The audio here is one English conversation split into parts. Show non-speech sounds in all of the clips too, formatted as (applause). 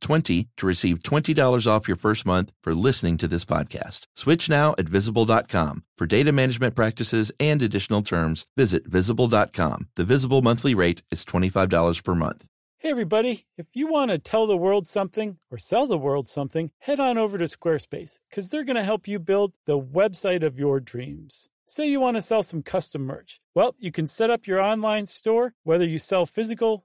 STUFF20 to receive $20 off your first month for listening to this podcast. Switch now at visible.com. For data management practices and additional terms, visit visible.com. The visible monthly rate is $25 per month. Hey, everybody. If you want to tell the world something or sell the world something, head on over to Squarespace because they're going to help you build the website of your dreams. Say you want to sell some custom merch. Well, you can set up your online store, whether you sell physical,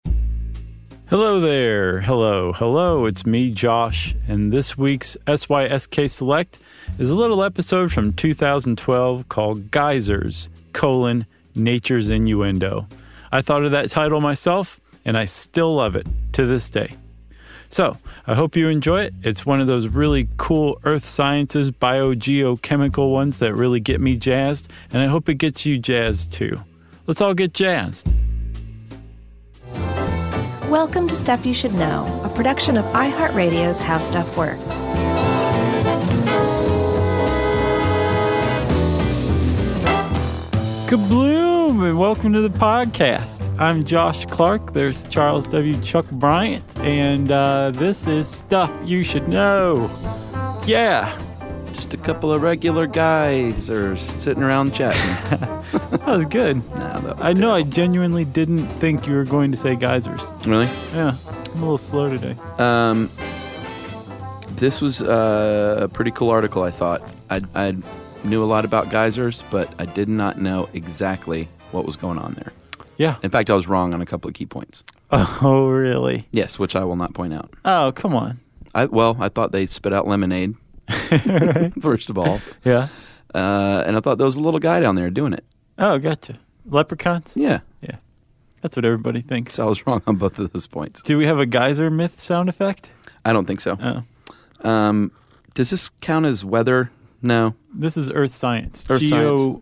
Hello there. Hello. Hello. It's me, Josh, and this week's SYSK Select is a little episode from 2012 called Geysers, colon, Nature's Innuendo. I thought of that title myself, and I still love it to this day. So, I hope you enjoy it. It's one of those really cool earth sciences, biogeochemical ones that really get me jazzed, and I hope it gets you jazzed too. Let's all get jazzed. Welcome to Stuff You Should Know, a production of iHeartRadio's How Stuff Works. Kabloom, and welcome to the podcast. I'm Josh Clark. There's Charles W. Chuck Bryant, and uh, this is Stuff You Should Know. Yeah, Just a couple of regular guys are sitting around chatting. (laughs) that was good. nah, that was I know I terrible. genuinely didn't think you were going to say geysers. Really? Yeah, I'm a little slow today. Um, this was uh, a pretty cool article, I thought. I, I knew a lot about geysers, but I did not know exactly what was going on there. Yeah. In fact, I was wrong on a couple of key points. (laughs) Oh, really? Yes, which I will not point out. Oh, come on. I, well, I thought they spit out lemonade, (laughs) first of all. Yeah. Uh, and I thought there was a little guy down there doing it. Oh, gotcha. Leprechauns? Yeah. Yeah. That's what everybody thinks. So I was wrong on both of those points. Do we have a geyser myth sound effect? I don't think so. Oh. Um, does this count as weather? No. This is earth science. Earth Geo,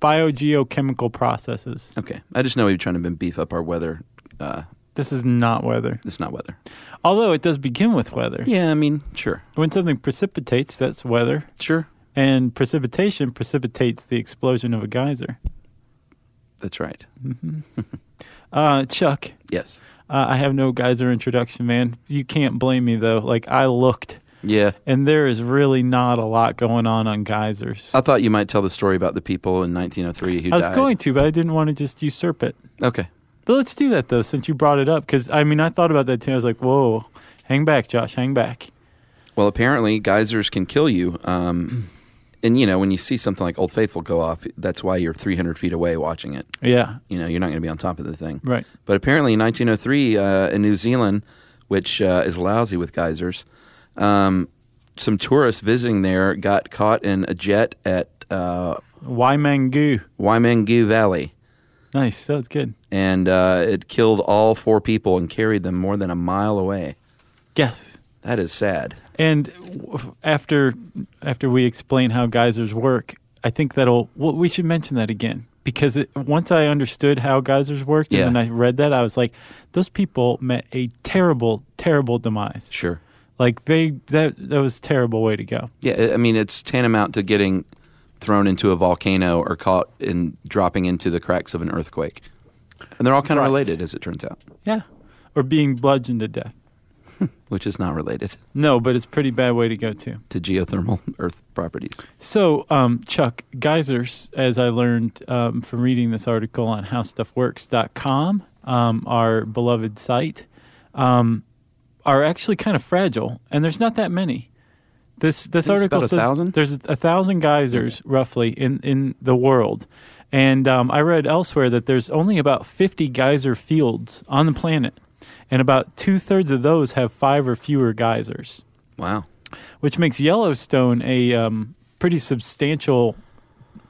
Biogeochemical processes. Okay. I just know we're trying to beef up our weather. Uh, This is not weather. it's not weather. Although it does begin with weather. Yeah, I mean, sure. When something precipitates, that's weather. Sure. And precipitation precipitates the explosion of a geyser. That's right. (laughs) Uh, Chuck, Yes. uh, I have no geyser introduction, man. You can't blame me, though. Like, I looked, Yeah. and there is really not a lot going on on geysers. I thought you might tell the story about the people in 1903 who I was died. going to, but I didn't want to just usurp it. Okay. But let's do that, though, since you brought it up. Because, I mean, I thought about that too. I was like, whoa, hang back, Josh, hang back. Well, apparently geysers can kill you. Um, (clears throat) and you know, when you see something like Old Faithful go off, that's why you're 300 feet away watching it. Yeah, You know, you're not going to be on top of the thing. right. But apparently, in 1903, uh, in New Zealand, which uh, is lousy with geysers, um, some tourists visiting there got caught in a jet at uh, Waimangu. Waimangu Valley, Nice. That was good. And uh, it killed all four people and carried them more than a mile away. Yes. That is sad. And after after we explain how geysers work, I think that'll well, we should mention that again because it, once I understood how geysers worked Yeah. and then I read that, I was like, those people met a terrible, terrible demise. Sure. Like they that that was a terrible way to go. Yeah, I mean, it's tantamount to getting thrown into a volcano or caught in dropping into the cracks of an earthquake. And they're all kind of related, as it turns out, Yeah. Or being bludgeoned to death. (laughs) which is not related No, but it's a pretty bad way to go too. to geothermal (laughs) earth properties. So, um, Chuck, geysers, as I learned um, from reading this article on howstuffworks.com, um, our beloved site, um, are actually kind of fragile, and there's not that many. This this There's article about a says thousand? there's a thousand geysers roughly in in the world, and um, I read elsewhere that there's only about 50 geyser fields on the planet, and about two thirds of those have five or fewer geysers Wow. which makes Yellowstone a um, pretty substantial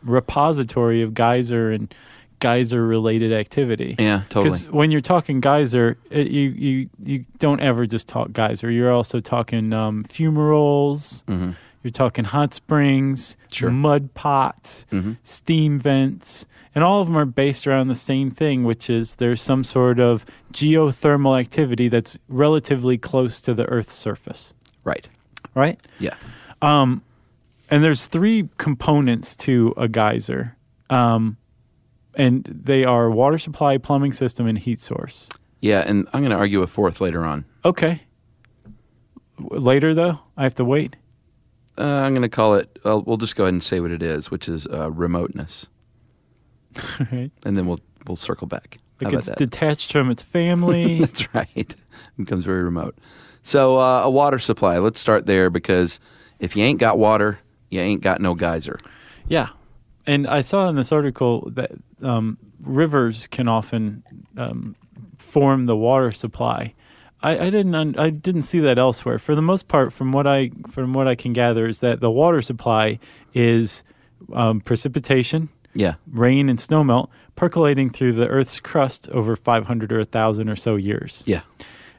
repository of geyser and geyser related activity. Yeah, totally. Because when you're talking geyser, it, you you you don't ever just talk geyser. You're also talking um, fumaroles. You're talking hot springs, Mm-hmm. Sure. mud pots, Mhm. steam vents, and all of them are based around the same thing, which is there's some sort of geothermal activity that's relatively close to the Earth's surface, Right. right? Yeah. And there's three components to a geyser, um, and they are water supply, plumbing system, and heat source. Yeah, and I'm going to argue a fourth later on. Okay. Later, though, I have to wait. Uh, I'm going to call it. Uh, we'll just go ahead and say what it is, which is uh, remoteness, (laughs) Right? and then we'll we'll circle back. Like it's that? detached from its family. (laughs) That's right. It becomes very remote. So uh, a water supply. Let's start there because if you ain't got water, you ain't got no geyser. yeah. And I saw in this article that um, rivers can often um, form the water supply. I, I didn't un- I didn't see that elsewhere. For the most part, from what I from what I can gather, is that the water supply is um, precipitation, Yeah. rain, and snowmelt percolating through the Earth's crust over 500 or 1,000 or so years. Yeah.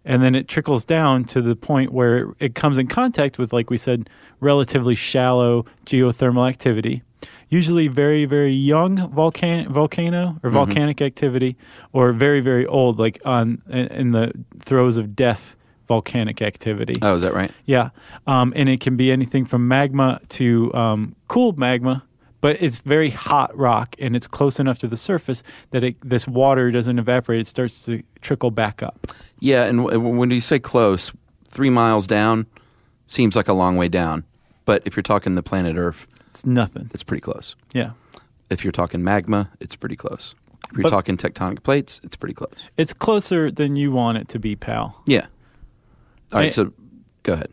and then it trickles down to the point where it comes in contact with, like we said, relatively shallow geothermal activity, usually very, very young volcan- volcano or volcanic activity, or very, very old, like on in, in the throes of death volcanic activity. Oh, is that right? Yeah, um, and it can be anything from magma to um, cooled magma, but it's very hot rock, and it's close enough to the surface that it, this water doesn't evaporate; it starts to trickle back up. Yeah, and w- when you say close, three miles down seems like a long way down. But if you're talking the planet Earth, It's nothing. it's pretty close. Yeah. If you're talking magma, it's pretty close. If you're But- talking tectonic plates, it's pretty close. It's closer than you want it to be, pal. Yeah. All right, I- so go ahead.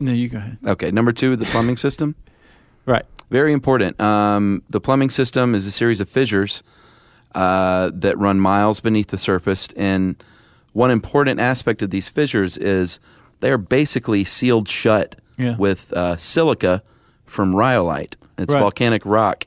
No, you go ahead. Okay, number two, the plumbing system. (laughs) Right. Very important. Um, the plumbing system is a series of fissures uh, that run miles beneath the surface. And one important aspect of these fissures is they are basically sealed shut Yeah. with uh, silica from rhyolite. It's Right. volcanic rock.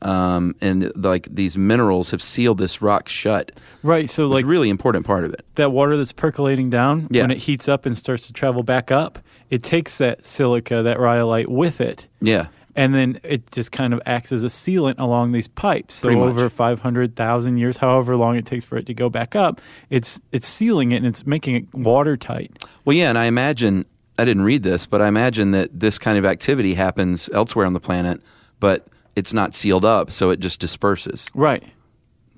Um, and like these minerals have sealed this rock shut. Right. So, Like, really important part of it. that water that's percolating down, Yeah. when it heats up and starts to travel back up, it takes that silica, that rhyolite with it. Yeah. And then it just kind of acts as a sealant along these pipes. So over five hundred thousand years, however long it takes for it to go back up, it's it's sealing it and it's making it watertight. Well, yeah, and I imagine I didn't read this, but I imagine that this kind of activity happens elsewhere on the planet, but it's not sealed up, so it just disperses, Right.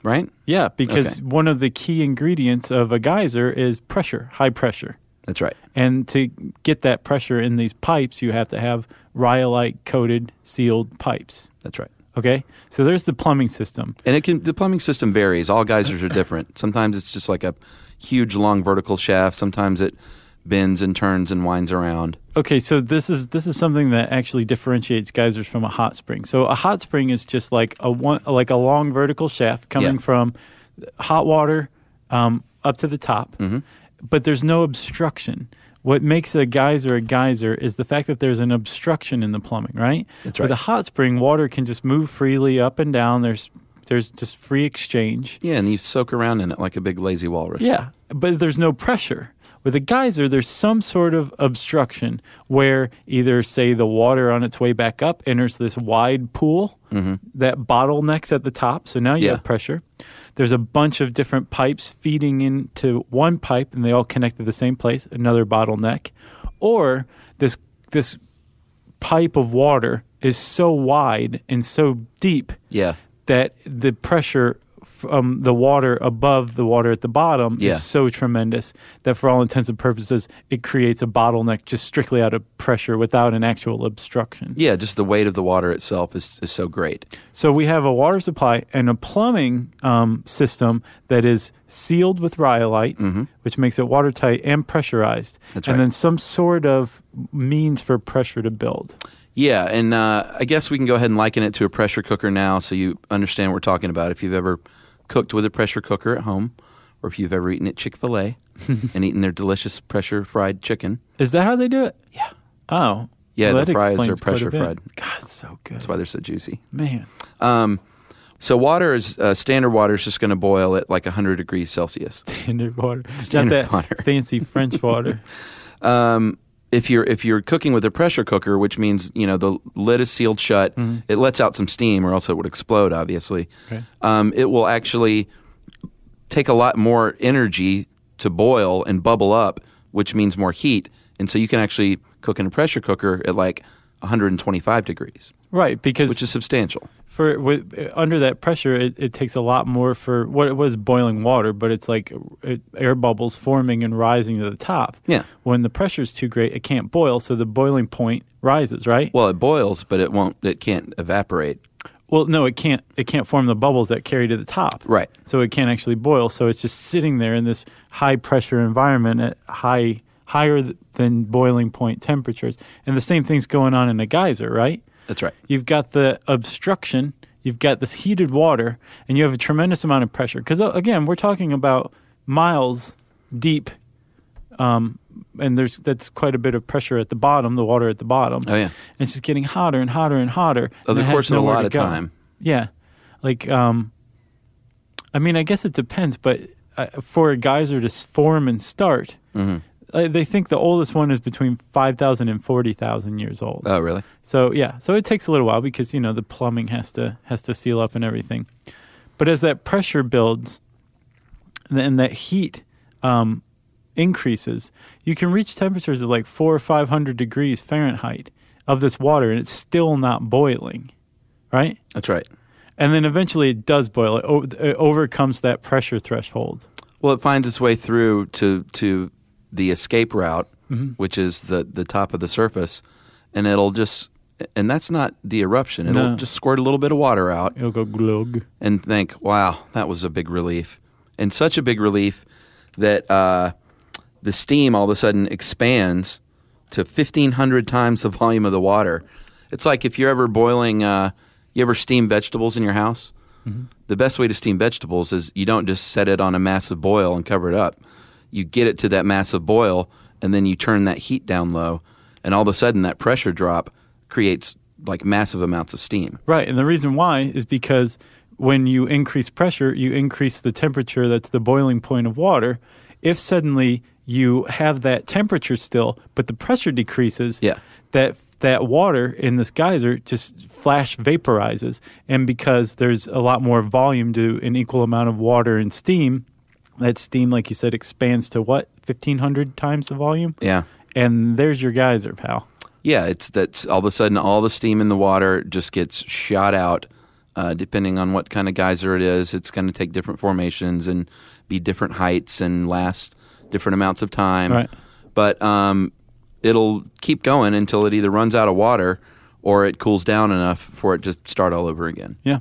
right? Yeah, because Okay. one of the key ingredients of a geyser is pressure, high pressure. That's right. And to get that pressure in these pipes, you have to have rhyolite coated sealed pipes. That's right. Okay? So there's the plumbing system. And it can the plumbing system varies. All geysers are different. Sometimes it's just like a huge long vertical shaft. Sometimes it bends and turns and winds around. Okay, so this is this is something that actually differentiates geysers from a hot spring. So a hot spring is just like a one like a long vertical shaft coming Yeah. from hot water um, up to the top, Mm-hmm. but there's no obstruction. What makes a geyser a geyser is the fact that there's an obstruction in the plumbing, right? That's With right. a hot spring, water can just move freely up and down. There's there's just free exchange. Yeah, and you soak around in it like a big lazy walrus. Yeah, but there's no pressure. With a geyser, there's some sort of obstruction where either, say, the water on its way back up enters this wide pool mm-hmm. that bottlenecks at the top. So now you Yeah. have pressure. There's a bunch of different pipes feeding into one pipe, and they all connect to the same place. Another bottleneck, or this this pipe of water is so wide and so deep Yeah. that the pressure from the water above the water at the bottom Yeah. is so tremendous that for all intents and purposes it creates a bottleneck just strictly out of pressure without an actual obstruction. Yeah, just the weight of the water itself is, is so great. So we have a water supply and a plumbing um, system that is sealed with rhyolite, which makes it watertight and pressurized, Mm-hmm. That's and right. then some sort of means for pressure to build. Yeah, and uh, I guess we can go ahead and liken it to a pressure cooker now so you understand what we're talking about. If you've ever cooked with a pressure cooker at home, or if you've ever eaten at Chick fil A (laughs) and eaten their delicious pressure fried chicken. Is that how they do it? Yeah. Oh, Yeah, Well, the fries are explains quite a pressure fried. God, it's so good. That's why they're so juicy. Man. Um, so water is uh, standard water is just going to boil at like 100 degrees Celsius. Standard water. Standard Not that water. fancy French water. (laughs) Um, if you're if you're cooking with a pressure cooker, which means you know the lid is sealed shut, it lets out some steam, or else it would explode. Obviously, Okay. um, it will actually take a lot more energy to boil and bubble up, which means more heat, and so you can actually cook in a pressure cooker at like 125 degrees, Right, because which is substantial. For with, under that pressure, it, it takes a lot more for what it was boiling water, but it's like uh, air bubbles forming and rising to the top. Yeah. When the pressure's too great, it can't boil, so the boiling point rises. Right. Well, it boils, but it won't. It can't evaporate. Well, no, it can't. It can't form the bubbles that carry to the top. Right. So it can't actually boil. So it's just sitting there in this high pressure environment at high higher than boiling point temperatures. And the same thing's going on in a geyser, right? That's right. You've got the obstruction, you've got this heated water, and you have a tremendous amount of pressure. Because again, we're talking about miles deep, um, and there's that's quite a bit of pressure at the bottom, the water at the bottom. Oh, yeah. and it's just getting hotter and hotter and hotter. Over and the course of a lot of time. Yeah, like um, I mean, I guess it depends, but uh, for a geyser to form and start. Mm-hmm. Uh, they think the oldest one is between 5,000 and 40,000 years old. Oh, really? So yeah, so it takes a little while because you know the plumbing has to has to seal up and everything. But as that pressure builds, and that heat um, increases, you can reach temperatures of like four or five hundred degrees Fahrenheit of this water, and it's still not boiling, right? That's right. And then eventually it does boil. It, o- it overcomes that pressure threshold. Well, it finds its way through to to the escape route, Mm-hmm. which is the the top of the surface, and it'll just and that's not the eruption. It'll No. just squirt a little bit of water out It'll go glug. and think, "Wow, that was a big relief," and such a big relief that uh, the steam all of a sudden expands to fifteen hundred times the (laughs) volume of the water. It's like if you're ever boiling, uh, you ever steam vegetables in your house. The best way to steam vegetables is you don't just set it on a massive boil and cover it up. You get it to that massive boil, and then you turn that heat down low, and all of a sudden that pressure drop creates like massive amounts of steam. Right. And the reason why is because when you increase pressure, you increase the temperature that's the boiling point of water. If suddenly you have that temperature still, but the pressure decreases, Yeah. that that water in this geyser just flash vaporizes. And because there's a lot more volume to an equal amount of water and steam, that steam, like you said, expands to what, 1,500 times the volume? Yeah. And there's your geyser, pal. Yeah, it's that's all of a sudden all the steam in the water just gets shot out. Uh, depending on what kind of geyser it is, it's going to take different formations and be different heights and last different amounts of time. Right. But um, it'll keep going until it either runs out of water or it cools down enough for it to start all over again. Yeah.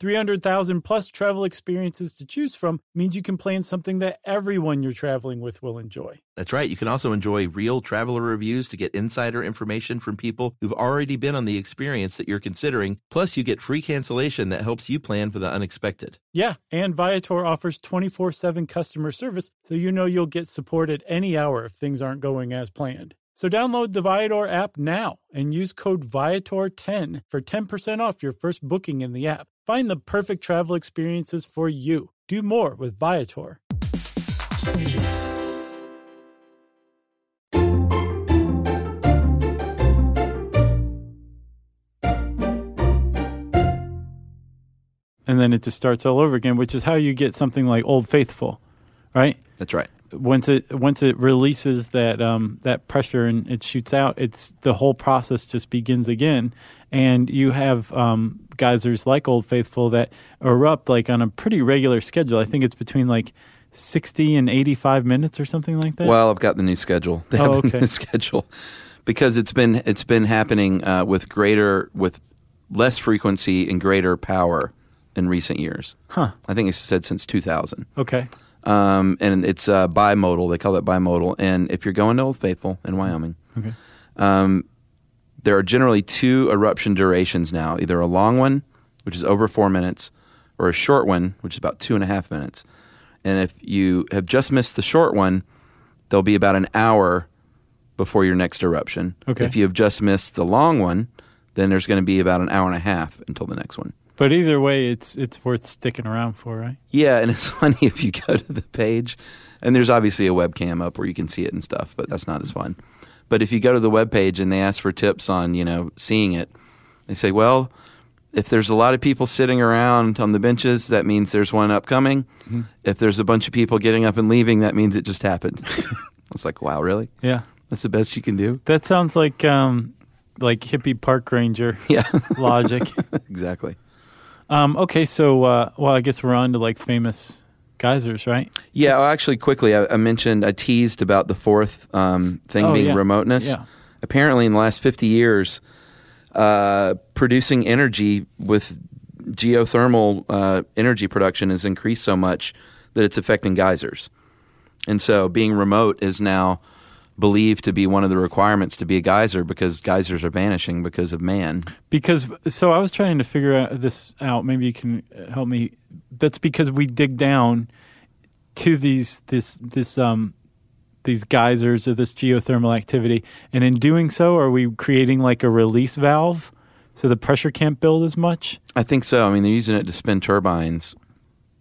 300,000 plus travel experiences to choose from means you can plan something that everyone you're traveling with will enjoy. That's right. You can also enjoy real traveler reviews to get insider information from people who've already been on the experience that you're considering. Plus, you get free cancellation that helps you plan for the unexpected. Yeah, and Viator offers 24 7 customer service, so you know you'll get support at any hour if things aren't going as planned. So download the Viator app now and use code Viator10 for 10% off your first booking in the app. Find the perfect travel experiences for you. Do more with Viator. And then it just starts all over again, which is how you get something like Old Faithful, right? That's right. Once it once it releases that um, that pressure and it shoots out, it's the whole process just begins again, and you have um, geysers like Old Faithful that erupt like on a pretty regular schedule. I think it's between like sixty and eighty five minutes or something like that. Well, I've got the new schedule. (laughs) They Oh, have a okay. new schedule because it's been it's been happening uh, with greater with less frequency and greater power in recent years. Huh. I think it's said since 2000. okay, Um, and it's uh, bimodal. They call it bimodal. And if you're going to Old Faithful in Wyoming, Okay. um, there are generally two eruption durations now either a long one, which is over four minutes, or a short one, which is about two and a half minutes. And if you have just missed the short one, there'll be about an hour before your next eruption. Okay. If you have just missed the long one, then there's going to be about an hour and a half until the next one. But either way, it's it's worth sticking around for, right? Yeah, and it's (laughs) funny if you go to the page, and there's obviously a webcam up where you can see it and stuff, but that's not as fun. But if you go to the web page and they ask for tips on, you know, seeing it, they say, well, if there's a lot of people sitting around on the benches, that means there's one upcoming. If there's a bunch of people getting up and leaving, that means it just happened. (laughs) I was like, wow, really? Yeah, That's the best you can do? that sounds like um, like hippie park ranger Yeah, logic. (laughs) exactly. Um, okay, so uh, well, I guess we're on to like famous geysers, right? Yeah, well, actually, quickly, I, I mentioned, I teased about the fourth um, thing Oh, being yeah. remoteness. Yeah. Apparently, in the last 50 years, uh, producing energy with geothermal uh, energy production has increased so much that it's affecting geysers. And so, being remote is now believed to be one of the requirements to be a geyser because geysers are vanishing because of man. Because so I was trying to figure out this out. Maybe you can help me. That's because we dig down to these this this um these geysers or this geothermal activity, and in doing so, are we creating like a release valve so the pressure can't build as much? I think so. I mean, they're using it to spin turbines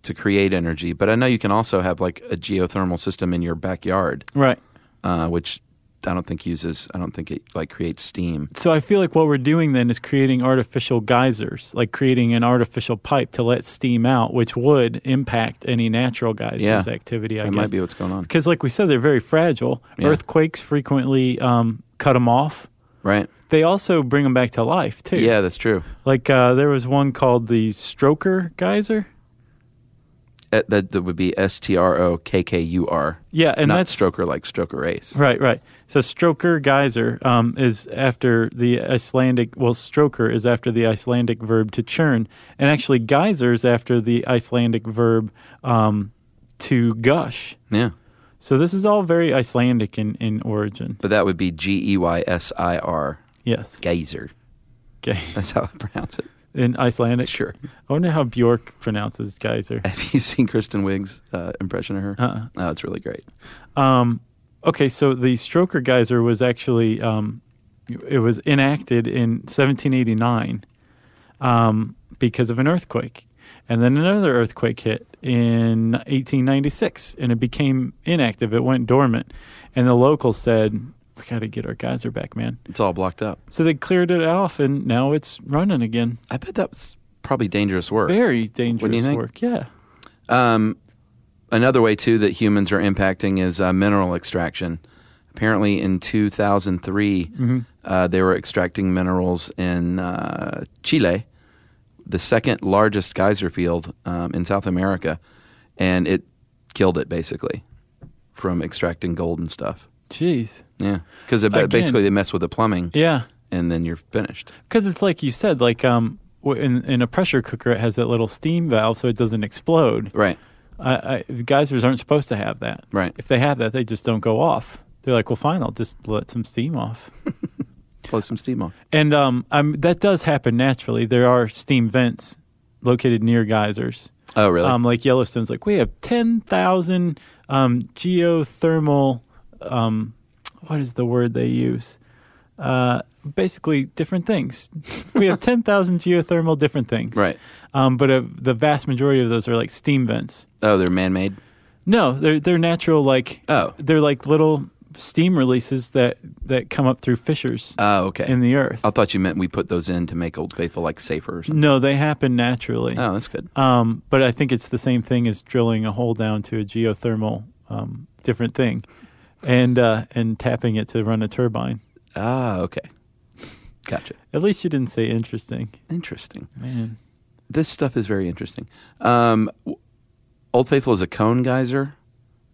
to create energy, but I know you can also have like a geothermal system in your backyard, Right. Uh, which I don't think uses. I don't think it like creates steam. So I feel like what we're doing then is creating artificial geysers, like creating an artificial pipe to let steam out, which would impact any natural geysers Yeah. activity. I That guess might be what's going on, because, like we said, they're very fragile. Yeah. Earthquakes frequently um, cut them off. right? They also bring them back to life too. Yeah, that's true. Like uh, there was one called the Strokkur geyser. Uh, That, that would be S T R O K K U R. Yeah, and not that's stroker like stroker race. Right, right. So Strokkur geyser um, is after the Icelandic. Well, Strokkur is after the Icelandic verb to churn, and actually geyser is after the Icelandic verb um, to gush. Yeah, So this is all very Icelandic in, in origin. but that would be G E Y S I R Yes. geyser. Okay. That's how I pronounce it. In Icelandic. Sure. I wonder how Bjork pronounces geyser. Have you seen Kristen Wiig's uh, impression of her? Uh-uh. Oh, it's really great. Um, okay, so the Strokkur geyser was actually um, it was enacted in 1789 um, because of an earthquake, and then another earthquake hit in 1896, and it became inactive. It went dormant, and the locals said, "We got to get our geyser back, man." It's all blocked up. So they cleared it off, and now it's running again. I bet that was probably dangerous work. Very dangerous work. Yeah. Um, another way too that humans are impacting is uh, mineral extraction. Apparently, in 2003, Uh, they were extracting minerals in uh, Chile, the second largest geyser field um, in South America, and it killed it basically from extracting gold and stuff. Jeez. Yeah, because basically they mess with the plumbing, Yeah. and then you're finished. Because it's like you said, like um, in, in a pressure cooker, it has that little steam valve so it doesn't explode. Right. I, I, geysers aren't supposed to have that. Right. If they have that, they just don't go off. They're like, well, fine, I'll just let some steam off. (laughs) Blow some steam off. and um, um, that does happen naturally. There are steam vents located near geysers. Oh, really? Um, like Yellowstone's like, we have 10,000 um, geothermal, um, what is the word they use? Uh, basically, different things. we have (laughs) 10,000 geothermal different things. right. Um, but uh, the vast majority of those are like steam vents. Oh, they're man-made. No, they're they're natural. Like Oh. they're like little steam releases that that come up through fissures Oh, okay. in the earth. I thought you meant we put those in to make Old Faithful like safer or something. No, they happen naturally. Oh, that's good. Um, but I think it's the same thing as drilling a hole down to a geothermal um, different thing, and uh, and tapping it to run a turbine. Ah, okay. Gotcha. At least you didn't say interesting, Interesting. man. This stuff is very interesting. Um, Old Faithful is a cone geyser.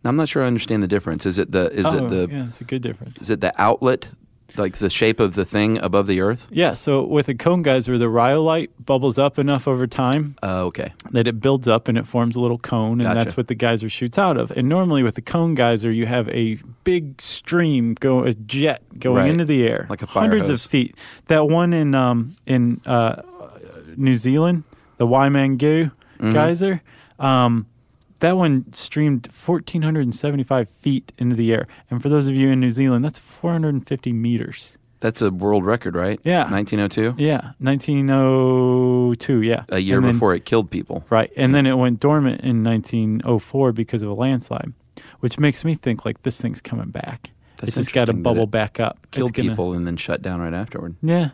Now, I'm not sure I understand the difference. Is it the is oh, it the yeah, it's a good difference. is it the outlet, like the shape of the thing above the earth? Yeah, so with a cone geyser, the rhyolite bubbles up enough over time Oh, okay. that it builds up and it forms a little cone, and Gotcha. that's what the geyser shoots out of. And normally with a cone geyser, you have a big stream go a jet going Right. into the air, Like a fire hundreds hose. of feet. That one in um in uh, New Zealand, the Waimangu Mm-hmm. geyser, um, that one streamed 1,475 feet into the air. And for those of you in New Zealand, that's 450 meters. That's a world record, right? Yeah. 1902. Yeah, 1902. Yeah, A year then- before it killed people. Right. And then it went dormant in 1904 because of a landslide, which makes me think like this thing's coming back. That's it's just got to bubble back up. Killed It's gonna- people and then shut down right afterward. Yeah.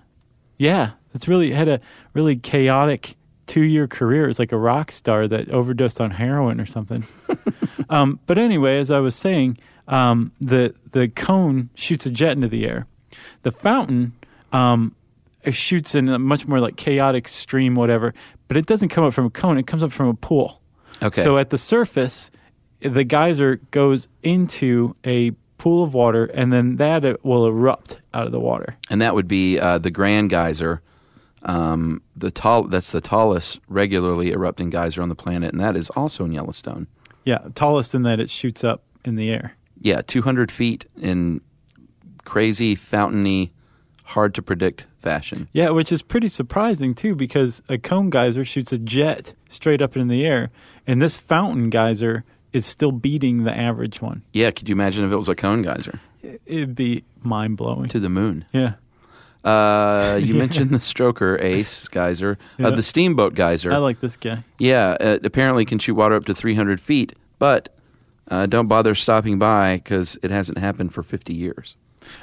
Yeah. It's really it had a really chaotic two year career. It's like a rock star that overdosed on heroin or something. (laughs) um, but anyway, as I was saying, um, the the cone shoots a jet into the air. The fountain um, it shoots in a much more like chaotic stream, whatever. But it doesn't come up from a cone; it comes up from a pool. Okay. So at the surface, the geyser goes into a pool of water, and then that will erupt out of the water. and that would be uh, the Grand Geyser. Um, the tall that's the tallest regularly erupting geyser on the planet, and that is also in Yellowstone. Yeah, tallest in that it shoots up in the air. Yeah, 200 feet in crazy, fountainy, hard to predict fashion. Yeah, which is pretty surprising too, because a cone geyser shoots a jet straight up in the air, and this fountain geyser is still beating the average one. Yeah, could you imagine if it was a cone geyser It'd be mind blowing. to the moon? Yeah, Uh, you (laughs) mentioned the Stroker Ace geyser, uh, the Steamboat geyser. I like this guy. yeah, it apparently can shoot water up to 300 feet, but uh, don't bother stopping by because it hasn't happened for 50 years,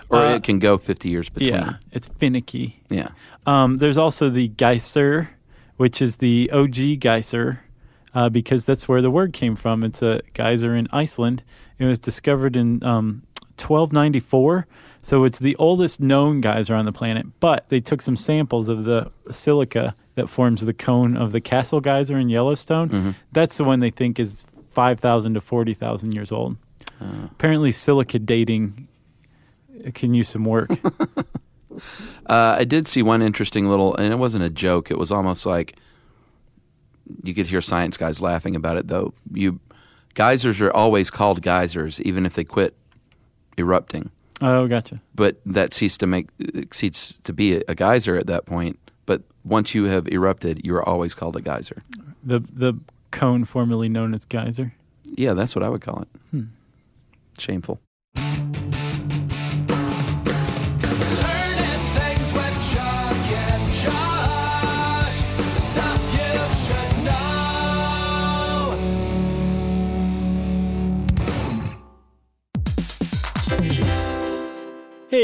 or Uh, it can go 50 years between. Yeah, it's finicky. yeah. Um, there's also the Geysir, which is the OG Geyser, uh, because that's where the word came from. It's a geyser in Iceland. It was discovered in um, 1294, so it's the oldest known geyser on the planet. But they took some samples of the silica that forms the cone of the Castle Geyser in Yellowstone. That's the one they think is 5,000 to 40,000 years old. Apparently, silica dating can use some work. (laughs) Uh, I did see one interesting little, and it wasn't a joke. It was almost like you could hear science guys laughing about it, though. You geysers are always called geysers, even if they quit erupting. oh, gotcha. But that ceased to make it ceased to be a, a geyser at that point. But once you have erupted, you are always called a geyser. The the cone formerly known as geyser. Yeah, that's what I would call it. Hmm. Shameful.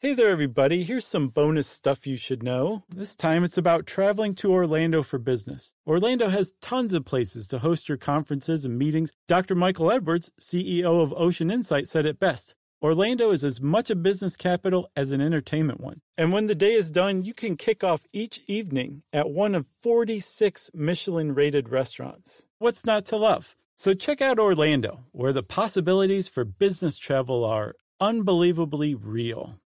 Hey there, everybody. Here's some bonus stuff you should know. This time it's about traveling to Orlando for business. Orlando has tons of places to host your conferences and meetings. Dr. Michael Edwards, CEO of Ocean Insight, said it best. Orlando is as much a business capital as an entertainment one. And when the day is done, you can kick off each evening at one of 46 Michelin rated restaurants. What's not to love? So check out Orlando, where the possibilities for business travel are unbelievably real.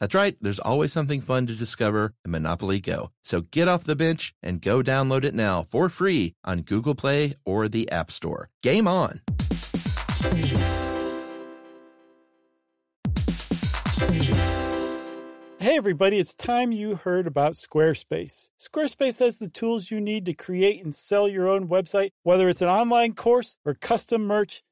That's right. There's always something fun to discover in Monopoly Go. So get off the bench and go download it now for free on Google Play or the App Store. Game on. Hey everybody, it's time you heard about Squarespace. Squarespace has the tools you need to create and sell your own website, whether it's an online course or custom merch.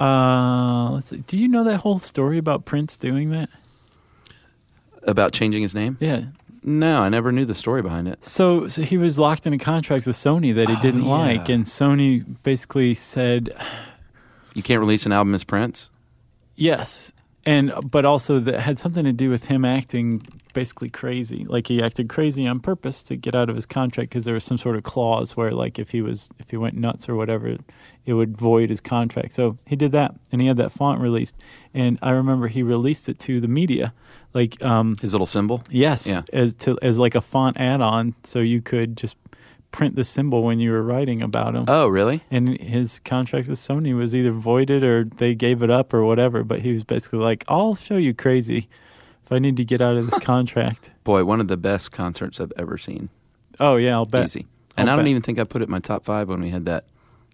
Uh, let's see. Do you know that whole story about Prince doing that? About changing his name? Yeah. No, I never knew the story behind it. So, so he was locked in a contract with Sony that he Oh, didn't yeah. like, and Sony basically said You can't release an album as Prince? yes, and but also that had something to do with him acting basically crazy. Like he acted crazy on purpose to get out of his contract because there was some sort of clause where, like, if he was if he went nuts or whatever, it would void his contract. So he did that, and he had that font released. And I remember he released it to the media, like um, His little symbol? Yes, Yeah. as to as like a font add-on, so you could just print the symbol when you were writing about him. Oh, really? and his contract with Sony was either voided or they gave it up or whatever. But he was basically like, "I'll show you crazy if I need to get out of this (laughs) contract." Boy, one of the best concerts I've ever seen. Oh yeah, I'll bet. Easy. And I'll I don't bet. even think I put it in my top five when we had that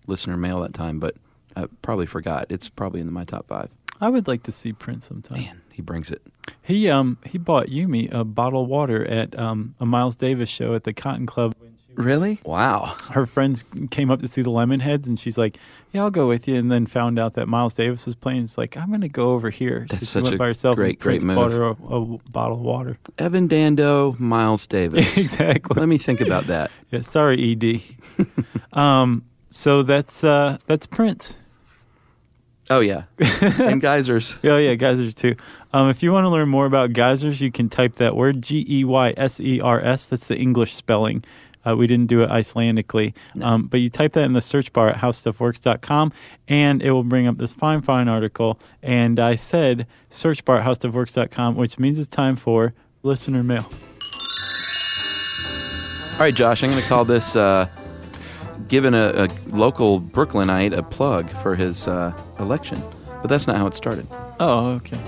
listener mail that time, but I probably forgot. It's probably in my top five. I would like to see Prince sometime. Man, he brings it. He um he bought Yumi a bottle of water at um a Miles Davis show at the Cotton Club. Really? Wow. Her friends came up to see the Lemonheads, and she's like, "Yeah, I'll go with you." And then found out that Miles Davis was playing. She's like, "I'm going to go over here." That's so she such went a by herself. great, and Prince great bought her a, a bottle of water. Evan Dando, Miles Davis. (laughs) exactly. Let me think about that. (laughs) Yeah, sorry, Ed. (laughs) um, So that's uh, that's Prince. Oh yeah, and geysers. Oh yeah, geysers too. Um, if you want to learn more about geysers, you can type that word G E Y S E R S. That's the English spelling. Uh, we didn't do it Icelandically, um, but you type that in the search bar at howstuffworks.com, and it will bring up this fine, fine article. And I said search bar at howstuffworks.com, which means it's time for listener mail. All right, Josh, I'm going to call this uh, giving a, a local Brooklynite a plug for his uh, election. But that's not how it started. Oh, okay.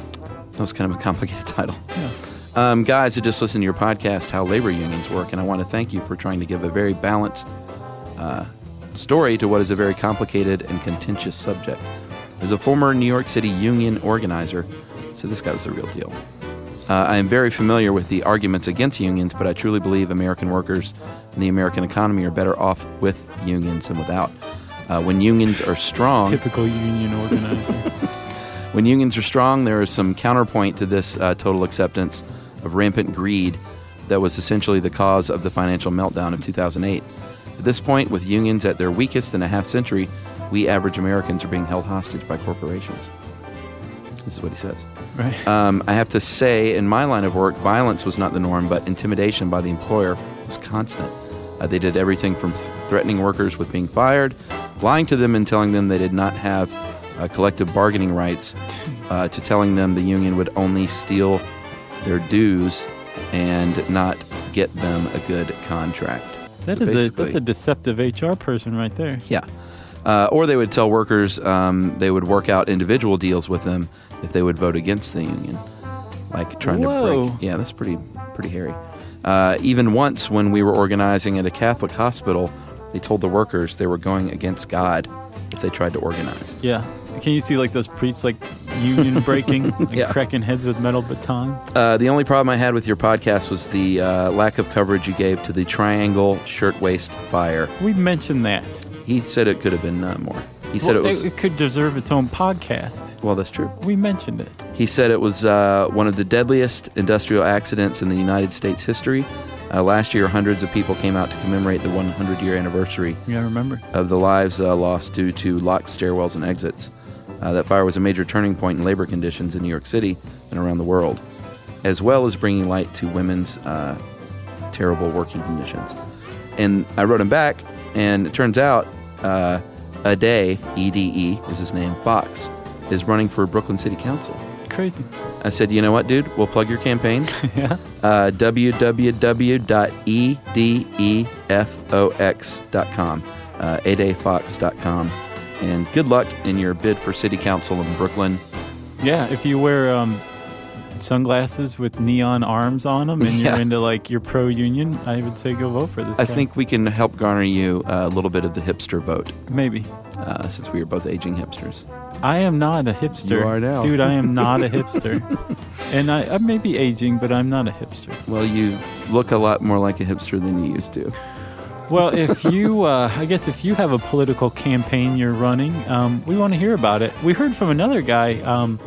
That was kind of a complicated (laughs) title. Yeah. Um, guys who just listen to your podcast, How Labor Unions Work, and I want to thank you for trying to give a very balanced uh, story to what is a very complicated and contentious subject. As a former New York City union organizer, so this guy was the real deal. Uh, I am very familiar with the arguments against unions, but I truly believe American workers and the American economy are better off with unions than without. Uh, when unions are strong, Typical union organizer. (laughs) when unions are strong, there is some counterpoint to this uh, total acceptance of rampant greed that was essentially the cause of the financial meltdown of 2008. At this point, with unions at their weakest in a half century, we average Americans are being held hostage by corporations. This is what he says. right. Um, I have to say, in my line of work, violence was not the norm, but intimidation by the employer was constant. Uh, they did everything from th- threatening workers with being fired, lying to them and telling them they did not have uh, collective bargaining rights, uh, to telling them the union would only steal their dues and not get them a good contract. That So is a that's a deceptive HR person right there. yeah. Uh, or they would tell workers um, they would work out individual deals with them if they would vote against the union, like trying Whoa. to break. Yeah, that's pretty pretty hairy. Uh, even once, when we were organizing at a Catholic hospital, they told the workers they were going against God if they tried to organize. Yeah. Can you see like those priests like union (laughs) breaking, like Yeah. cracking heads with metal batons? Uh, the only problem I had with your podcast was the uh, lack of coverage you gave to the Triangle Shirtwaist Fire. We mentioned that. He said it could have been uh, more. He said Well, it was. it could deserve its own podcast. well, that's true. We mentioned it. He said it was uh, one of the deadliest industrial accidents in the United States history. Uh, last year, hundreds of people came out to commemorate the 100 year anniversary Yeah, I remember. of the lives uh, lost due to locked stairwells and exits. Uh, that fire was a major turning point in labor conditions in New York City and around the world, as well as bringing light to women's uh, terrible working conditions. And I wrote him back, and it turns out uh, Ede, E D E is his name, Fox, is running for Brooklyn City Council. Crazy. I said, you know what, dude? We'll plug your campaign. (laughs) yeah. Uh, www.edefox.com, uh, edefox.com. And good luck in your bid for city council in Brooklyn. Yeah. If you wear um, sunglasses with neon arms on them and you're into like your pro union, I would say go vote for this. I guy. think we can help garner you a little bit of the hipster vote, maybe. uh, since we are both aging hipsters. I am not a hipster. You are now. Dude, I am not a (laughs) hipster. and I, I may be aging, but I'm not a hipster. Well, you look a lot more like a hipster than you used to. Well, if you, uh, I guess if you have a political campaign you're running, um, we want to hear about it. We heard from another guy um,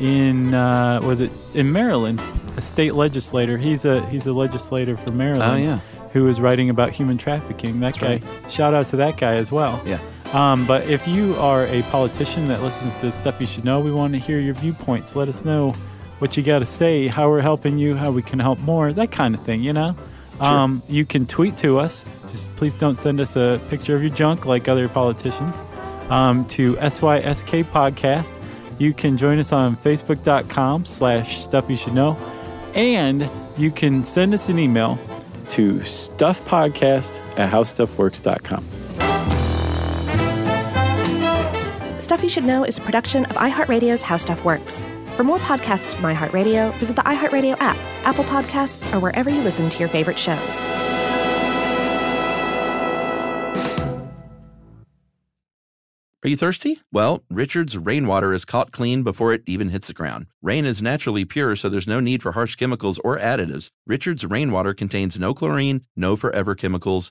in, uh, was it in Maryland, a state legislator. He's a he's a legislator for Maryland. Oh, yeah. Who is writing about human trafficking? That guy. Shout out to that guy as well. Yeah. Um, but if you are a politician that listens to stuff you should know, we want to hear your viewpoints. Let us know what you got to say, how we're helping you, how we can help more, that kind of thing, you know? Um, you can tweet to us. Just please don't send us a picture of your junk like other politicians um, to SYSK Podcast. You can join us on Facebook.com slash Stuff You Should Know. And you can send us an email to stuffpodcast at howstuffworks.com. Stuff You Should Know is a production of iHeartRadio's How Stuff Works. For more podcasts from iHeartRadio, visit the iHeartRadio app, Apple Podcasts, or wherever you listen to your favorite shows. Are you thirsty? Well, Richard's rainwater is caught clean before it even hits the ground. Rain is naturally pure, so there's no need for harsh chemicals or additives. Richard's rainwater contains no chlorine, no forever chemicals,